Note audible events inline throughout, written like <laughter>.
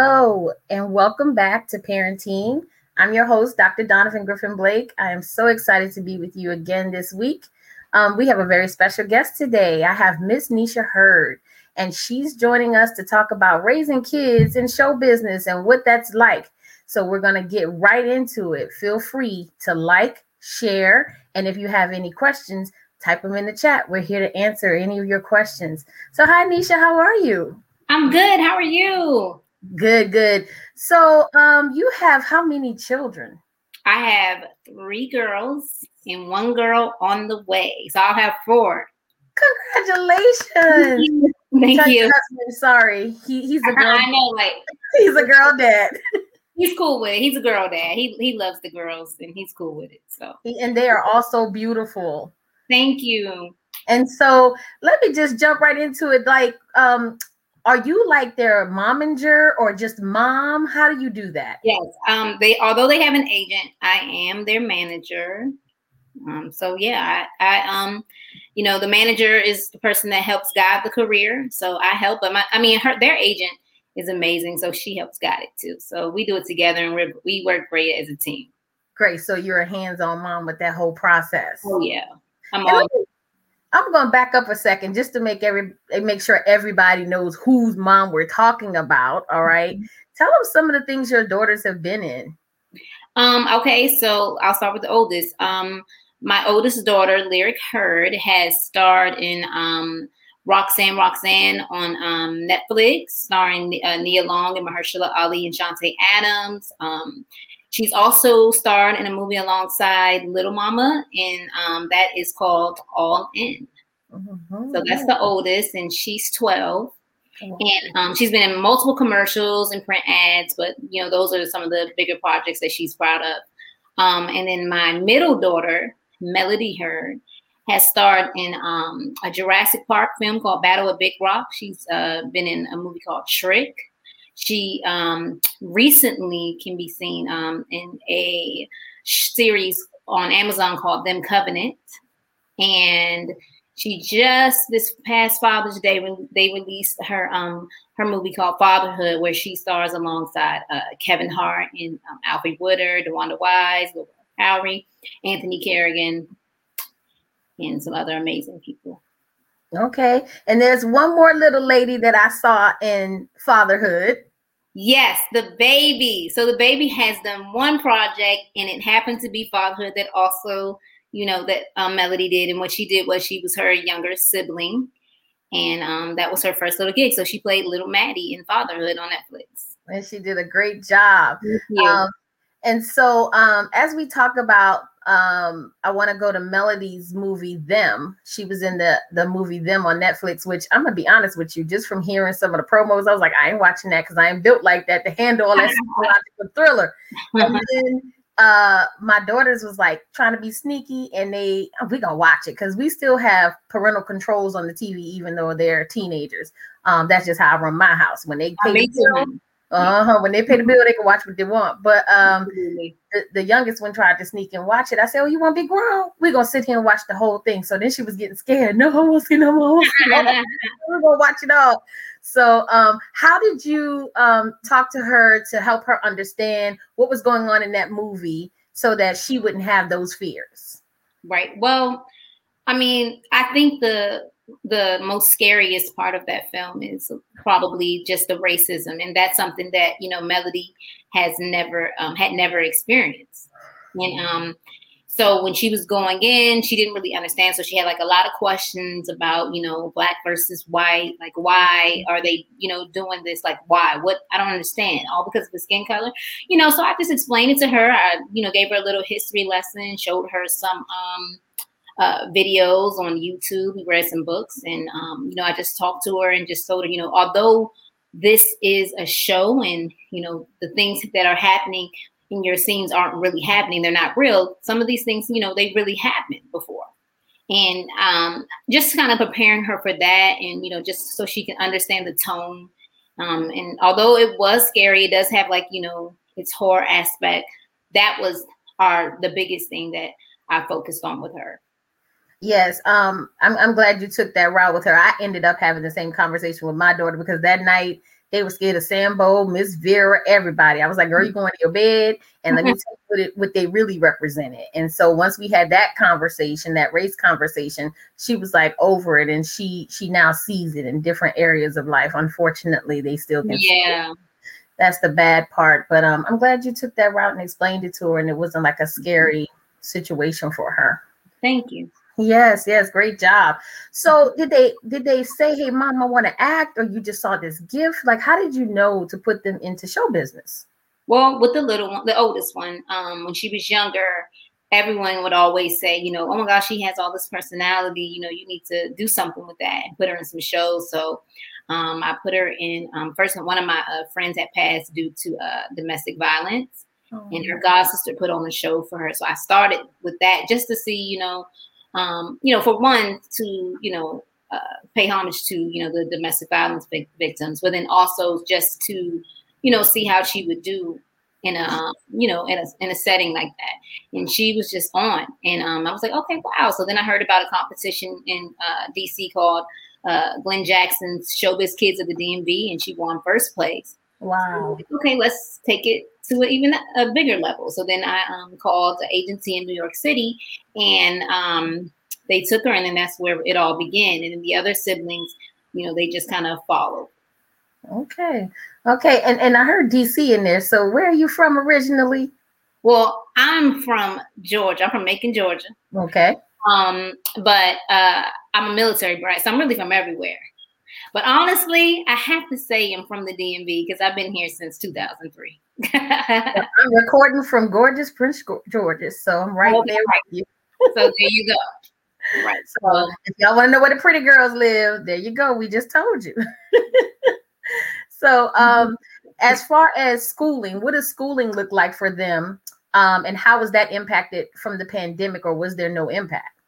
Hello, and welcome back to Parenting. I'm your host, Dr. Donovan Griffin Blake. I am so excited to be with you again this week. Um, we have a very special guest today. I have Miss Nisha Hurd, and she's joining us to talk about raising kids in show business and what that's like. So we're going to get right into it. Feel free to like, share, and if you have any questions, type them in the chat. We're here to answer any of your questions. So, hi, Nisha, how are you? I'm good. How are you? Good, good. So, um, you have how many children? I have three girls and one girl on the way. So I'll have four. Congratulations. <laughs> Thank you. Sorry. He, he's a girl. I know, like <laughs> he's a girl dad. He's cool with it. He's a girl dad. He he loves the girls and he's cool with it. So and they are also beautiful. Thank you. And so let me just jump right into it. Like, um, are you like their momager or just mom? How do you do that? Yes. Um, they although they have an agent, I am their manager. Um, so yeah, I, I um, you know, the manager is the person that helps guide the career. So I help them. I, I mean, her their agent is amazing, so she helps guide it too. So we do it together, and we we work great as a team. Great. So you're a hands-on mom with that whole process. Oh yeah, I'm all. I'm going to back up a second just to make every make sure everybody knows whose mom we're talking about. All right? mm-hmm. tell them some of the things your daughters have been in. Um. Okay, so I'll start with the oldest. Um, my oldest daughter, Lyric Hurd, has starred in um Roxanne Roxanne on um, Netflix, starring uh, Nia Long and Mahershala Ali and Chanté Adams. Um, she's also starred in a movie alongside Little Mama, and um, that is called All In. Mm-hmm. So that's the oldest, and she's 12. And um, she's been in multiple commercials and print ads, but you know those are some of the bigger projects that she's proud of. Um, and then my middle daughter, Melody Hurd, has starred in um, a Jurassic Park film called Battle of Big Rock. She's uh, been in a movie called Shrek. She um, recently can be seen um, in a series on Amazon called Them Covenant. And she just this past Father's Day when they released her um her movie called Fatherhood, where she stars alongside uh, Kevin Hart and um, Woodard, DeWanda Wise, Lowry, Anthony Carrigan, and some other amazing people. Okay. And there's one more little lady that I saw in fatherhood. Yes, the baby. So the baby has done one project and it happened to be fatherhood that also, you know, that um, Melody did. And what she did was she was her younger sibling. And um, that was her first little gig. So she played little Maddie in fatherhood on Netflix. And she did a great job. Um, and so um, as we talk about um i want to go to melody's movie them. She was in the the movie them on netflix which i'm gonna be honest with you just from hearing some of the promos i was like i ain't watching that because i ain't built like that to handle all that <laughs> psychological thriller. And <laughs> then uh my daughters was like trying to be sneaky and they oh, we gonna watch it because we still have parental controls on the tv even though they're teenagers. Um that's just how i run my house. When they pay uh-huh. When they pay the bill, they can watch what they want. But um the, the, youngest one tried to sneak and watch it. I said, Oh, you want to be grown? We're gonna sit here and watch the whole thing. So then she was getting scared. No, I won't see no more. <laughs> We're gonna watch it all. So um, how did you um talk to her to help her understand what was going on in that movie so that she wouldn't have those fears? Right. Well, I mean, I think the the most scariest part of that film is probably just the racism, and that's something that you know Melody has never um, had never experienced. And um, so when she was going in, she didn't really understand. So she had like a lot of questions about you know black versus white, like why are they you know doing this? Like why? What? I don't understand. All because of the skin color, you know. So I just explained it to her. I you know gave her a little history lesson, showed her some um uh, videos on YouTube. We read some books, and um, you know, I just talked to her and just told her, you know, although this is a show, and you know, the things that are happening in your scenes aren't really happening; they're not real. Some of these things, you know, they really happened before, and um, just kind of preparing her for that, and you know, just so she can understand the tone. Um, and although it was scary, it does have like you know its horror aspect. That was our the biggest thing that I focused on with her. Yes, um, I'm I'm glad you took that route with her. I ended up having the same conversation with my daughter because that night they were scared of Sambo, Miss Vera, everybody. I was like, girl, you going to your bed and let me tell you what, it, what they really represented. And so once we had that conversation, that race conversation, she was like over it and she she now sees it in different areas of life. Unfortunately, they still can Yeah. That's the bad part. But um I'm glad you took that route and explained it to her and it wasn't like a scary situation for her. Thank you. Yes, yes, great job. So did they did they say, "Hey, mom, I want to act," or you just saw this gift? Like, how did you know to put them into show business? Well, with the little one, the oldest one, um, when she was younger, everyone would always say, you know, oh my gosh, she has all this personality. You know, you need to do something with that and put her in some shows. So um, I put her in. Um, first, one of my uh, friends had passed due to uh, domestic violence, oh. and her god sister put on a show for her. So I started with that just to see, you know um, you know, for one, to you know, uh, pay homage to you know the domestic violence victims, but then also just to you know see how she would do in a um, you know in a in a setting like that. And she was just on, and um, I was like, okay, wow. So then I heard about a competition in uh, DC called uh, Glenn Jackson's Showbiz Kids of the DMV, and she won first place. Wow. So, okay, let's take it to even a bigger level. So then I um, called the agency in New York City, and um, they took her, and then that's where it all began. And then the other siblings, you know, they just kind of followed. Okay, okay, and and I heard DC in there. So where are you from originally? Well, I'm from Georgia. I'm from Macon, Georgia. Okay. Um, but uh, I'm a military brat, so I'm really from everywhere. But honestly, I have to say I'm from the DMV because I've been here since 2003. <laughs> I'm recording from gorgeous Prince George's, so I'm right there with you. so there you go. Right. So if y'all want to know where the pretty girls live, there you go. We just told you. <laughs> so um as far as schooling, what does schooling look like for them? Um, and how was that impacted from the pandemic, or was there no impact?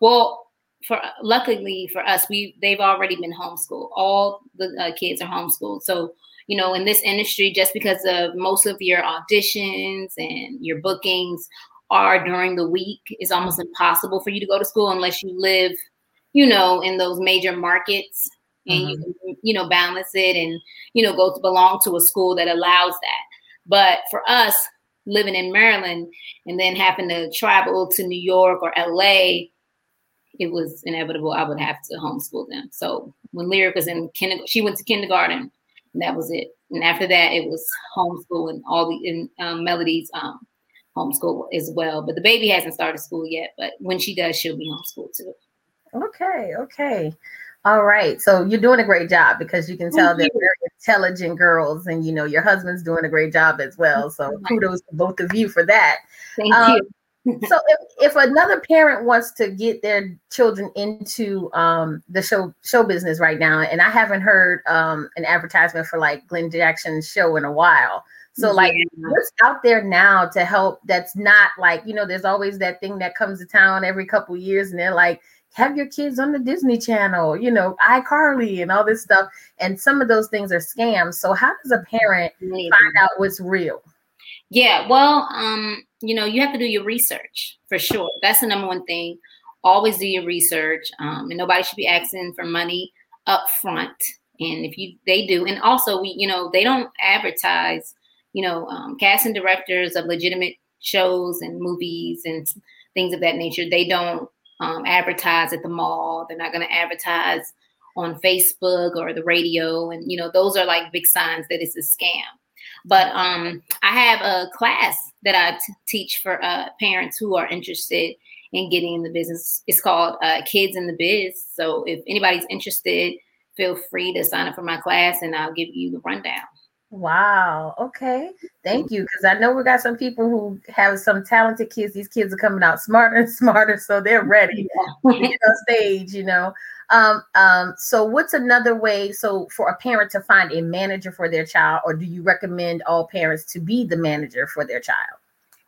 Well, for luckily for us, we they've already been homeschooled. All the uh, kids are homeschooled. So you know, in this industry, just because of most of your auditions and your bookings are during the week, it's almost impossible for you to go to school unless you live, you know, in those major markets and mm-hmm. you you know, balance it and you know go to belong to a school that allows that. But for us, living in Maryland and then having to travel to New York or LA it was inevitable I would have to homeschool them. So when Lyric was in kindergarten, she went to kindergarten, that was it. And after that, it was homeschool and all the in, um, melodies um, homeschool as well. But the baby hasn't started school yet. But when she does, she'll be homeschooled too. Okay. Okay. All right. So you're doing a great job because you can tell Thank they're very intelligent girls, and you know your husband's doing a great job as well. So kudos to both of you for that. Thank um, you so if, if another parent wants to get their children into um, the show show business right now, and I haven't heard um, an advertisement for like Glenn Jackson's show in a while. So like yeah. what's out there now to help that's not like, you know, there's always that thing that comes to town every couple years and they're like, have your kids on the Disney Channel, you know, iCarly and all this stuff. And some of those things are scams. So how does a parent find out what's real? Yeah, well, um, you know, you have to do your research for sure. That's the number one thing. Always do your research, um, and nobody should be asking for money up front. And if you, they do, and also we, you know, they don't advertise. You know, um, casting directors of legitimate shows and movies and things of that nature. They don't um, advertise at the mall. They're not going to advertise on Facebook or the radio, and you know, those are like big signs that it's a scam. But um, I have a class that I t- teach for uh, parents who are interested in getting in the business. It's called uh, Kids in the Biz. So if anybody's interested, feel free to sign up for my class and I'll give you the rundown. Wow. Okay. Thank you. Because I know we got some people who have some talented kids. These kids are coming out smarter and <laughs> smarter, so they're ready yeah. to get on stage, you know. Um, um, so what's another way so for a parent to find a manager for their child, or do you recommend all parents to be the manager for their child?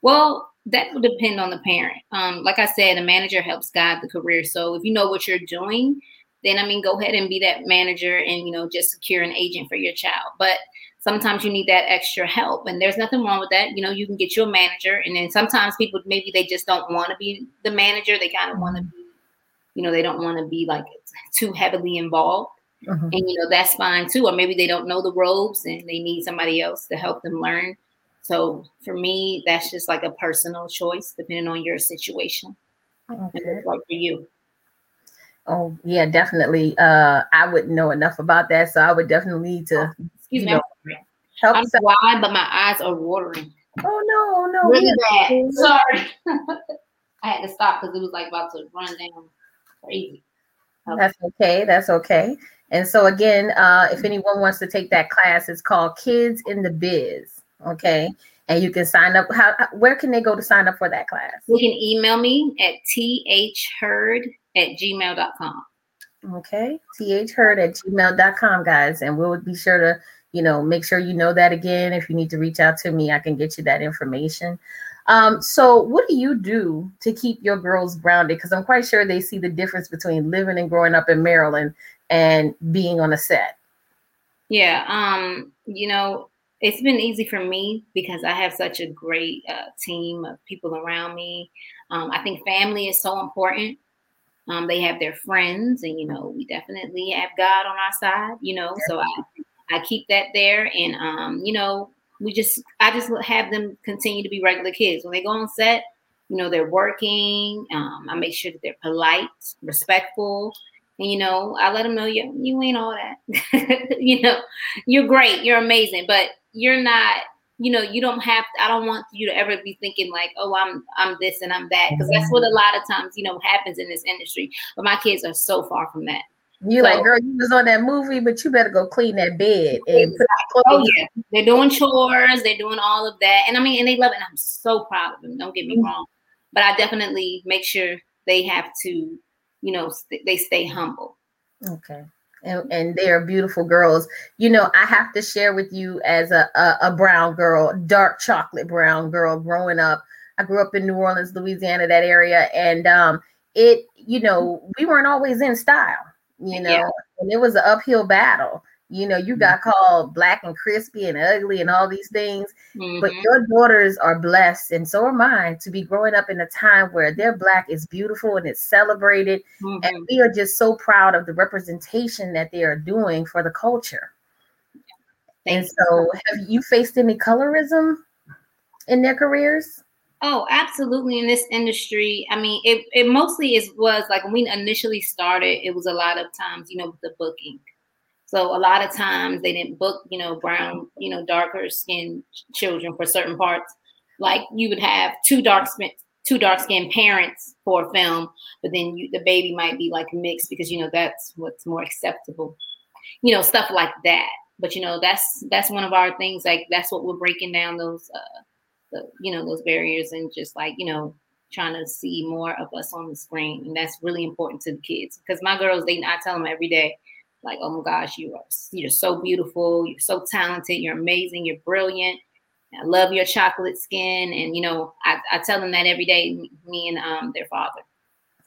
Well, that will depend on the parent. Um, like I said, a manager helps guide the career. So if you know what you're doing, then I mean, go ahead and be that manager and you know just secure an agent for your child. But sometimes you need that extra help, and there's nothing wrong with that. You know, you can get you a manager, and then sometimes people maybe they just don't want to be the manager. They kind of want to be, you know, they don't want to be like too heavily involved. Mm-hmm. And you know, that's fine too. Or maybe they don't know the ropes and they need somebody else to help them learn. So for me, that's just like a personal choice depending on your situation. Okay. And like for you. Oh yeah, definitely. Uh, I wouldn't know enough about that, so I would definitely need to. Oh, excuse me. Know, help I'm why, but my eyes are watering. Oh no, no, really bad. Sorry, <laughs> I had to stop because it was like about to run down crazy. Okay. That's okay. That's okay. And so again, uh, if anyone wants to take that class, it's called Kids in the Biz. Okay. And you can sign up. How where can they go to sign up for that class? You can email me at thheard at gmail.com. Okay. Thheard at gmail.com, guys. And we'll be sure to, you know, make sure you know that again. If you need to reach out to me, I can get you that information. Um, so what do you do to keep your girls grounded? Because I'm quite sure they see the difference between living and growing up in Maryland and being on a set. Yeah, um, you know, it's been easy for me because I have such a great uh, team of people around me. Um, I think family is so important. Um, they have their friends, and you know, we definitely have God on our side. You know, so I I keep that there, and um, you know, we just I just have them continue to be regular kids when they go on set. You know, they're working. Um, I make sure that they're polite, respectful, and you know, I let them know you you ain't all that. <laughs> you know, you're great, you're amazing, but you're not. You know, you don't have. To, I don't want you to ever be thinking like, oh, I'm I'm this and I'm that, because that's what a lot of times you know happens in this industry. But my kids are so far from that. You so, like, girl, you was on that movie, but you better go clean that bed and exactly. put Oh yeah, they're doing chores, they're doing all of that, and I mean, and they love it. And I'm so proud of them. Don't get me mm-hmm. wrong, but I definitely make sure they have to you know, st- they stay humble. Okay. And, and they are beautiful girls. You know, I have to share with you as a, a, a brown girl, dark chocolate brown girl growing up. I grew up in New Orleans, Louisiana, that area. And um, it, you know, we weren't always in style, you know, yeah. and it was an uphill battle. You know, you got mm-hmm. called black and crispy and ugly and all these things, mm-hmm. but your daughters are blessed, and so are mine, to be growing up in a time where their black is beautiful and it's celebrated. Mm-hmm. And we are just so proud of the representation that they are doing for the culture. Thank and you. so, have you faced any colorism in their careers? Oh, absolutely. In this industry, I mean, it, it mostly is was like when we initially started, it was a lot of times, you know, with the booking. So a lot of times they didn't book, you know, brown, you know, darker skinned children for certain parts. Like you would have two dark skin, two dark skinned parents for a film, but then you, the baby might be like mixed because you know that's what's more acceptable. You know, stuff like that. But you know, that's that's one of our things. Like that's what we're breaking down those, uh, the, you know, those barriers and just like you know, trying to see more of us on the screen, and that's really important to the kids. Because my girls, they I tell them every day like, oh my gosh, you are you're so beautiful, you're so talented, you're amazing, you're brilliant. I love your chocolate skin, and you know, I, I tell them that every day. Me and um their father.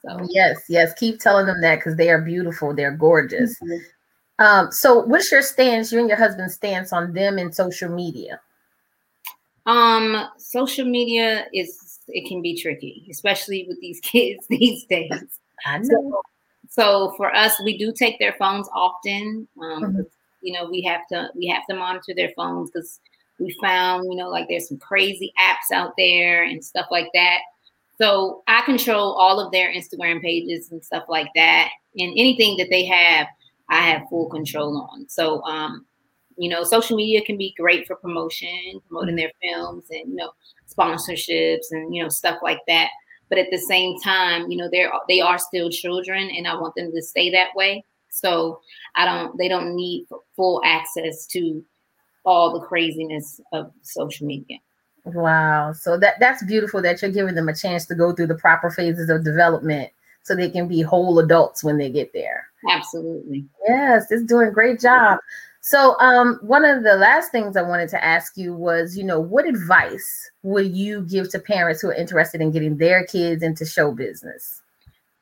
So yes, yes, keep telling them that because they are beautiful, they're gorgeous. Mm-hmm. Um, so what's your stance, you and your husband's stance on them in social media? Um, social media is it can be tricky, especially with these <laughs> kids these days. I know. So, so for us, we do take their phones often. Um, mm-hmm. You know, we have to we have to monitor their phones because we found you know like there's some crazy apps out there and stuff like that. So I control all of their Instagram pages and stuff like that, and anything that they have, I have full control on. So um, you know, social media can be great for promotion, promoting their films and you know sponsorships and you know stuff like that. But at the same time you know they're they are still children and i want them to stay that way. So i don't they don't need full access to all the craziness of social media. Wow. So that that's beautiful that you're giving them a chance to go through the proper phases of development so they can be whole adults when they get there. Absolutely. Yes it's doing a great job so, um, one of the last things I wanted to ask you was, you know, what advice would you give to parents who are interested in getting their kids into show business?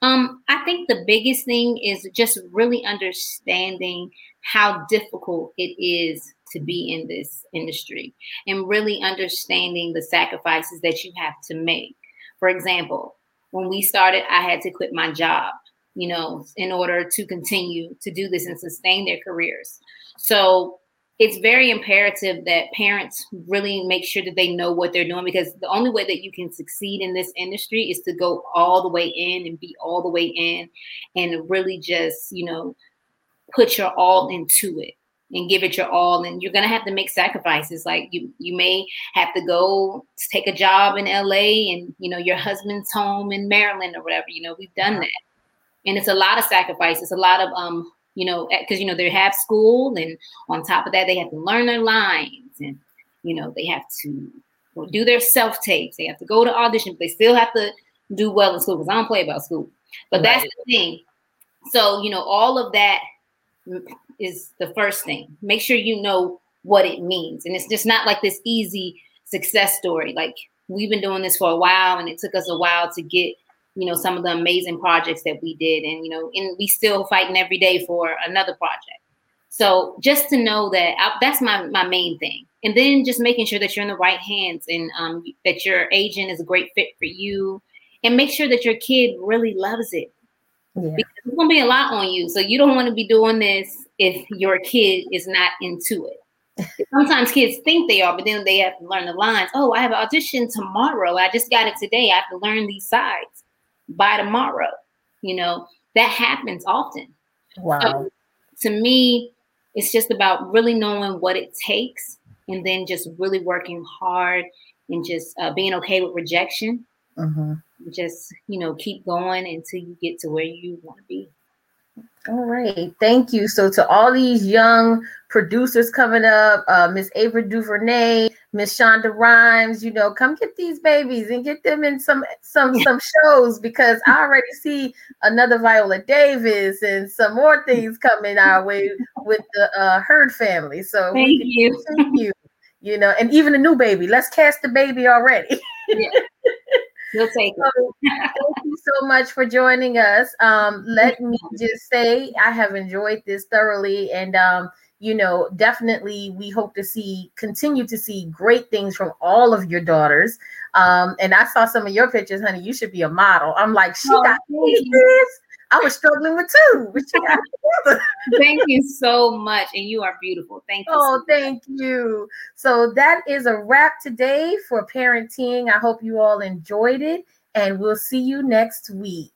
Um, I think the biggest thing is just really understanding how difficult it is to be in this industry and really understanding the sacrifices that you have to make. For example, when we started, I had to quit my job you know, in order to continue to do this and sustain their careers. So it's very imperative that parents really make sure that they know what they're doing because the only way that you can succeed in this industry is to go all the way in and be all the way in and really just, you know, put your all into it and give it your all. And you're going to have to make sacrifices. Like you you may have to go take a job in LA and you know your husband's home in Maryland or whatever. You know we've done that and it's a lot of sacrifices a lot of um you know because you know they have school and on top of that they have to learn their lines and you know they have to do their self tapes they have to go to audition but they still have to do well in school because I don't play about school but right. that's the thing so you know all of that is the first thing. Make sure you know what it means. And it's just not like this easy success story. Like we've been doing this for a while and it took us a while to get, you know, some of the amazing projects that we did. And, you know, and we still fighting every day for another project. So just to know that I, that's my, my main thing. And then just making sure that you're in the right hands and um, that your agent is a great fit for you and make sure that your kid really loves it. Yeah. Because it's gonna be a lot on you. So you don't want to be doing this if your kid is not into it. <laughs> Sometimes kids think they are, but then they have to learn the lines. Oh, I have an audition tomorrow. I just got it today. I have to learn these sides by tomorrow. You know, that happens often. Wow. So, to me, it's just about really knowing what it takes and then just really working hard and just uh, being okay with rejection. Mm-hmm. Just, you know, keep going until you get to where you want to be. All right, thank you. So to all these young producers coming up, uh, Miss Ava DuVernay, Miss Shonda Rhimes, you know, come get these babies and get them in some some <laughs> some shows because I already see another Viola Davis and some more things coming our way with the uh, Hurd family. So thank you, thank you. You know, and even a new baby. Let's cast the baby already. <laughs> Yeah. We'll take it. So, thank you so much for joining us. Um, let me <laughs> just say I have enjoyed this thoroughly, and um, you know, definitely we hope to see continue to see great things from all of your daughters. Um, and I saw some of your pictures, honey. You should be a model. I'm like, she oh, got this. I was struggling with two, but you got together. <laughs> thank you so much. And you are beautiful. Thank you. Oh, so thank you. So that is a wrap today for parenting. I hope you all enjoyed it, and we'll see you next week.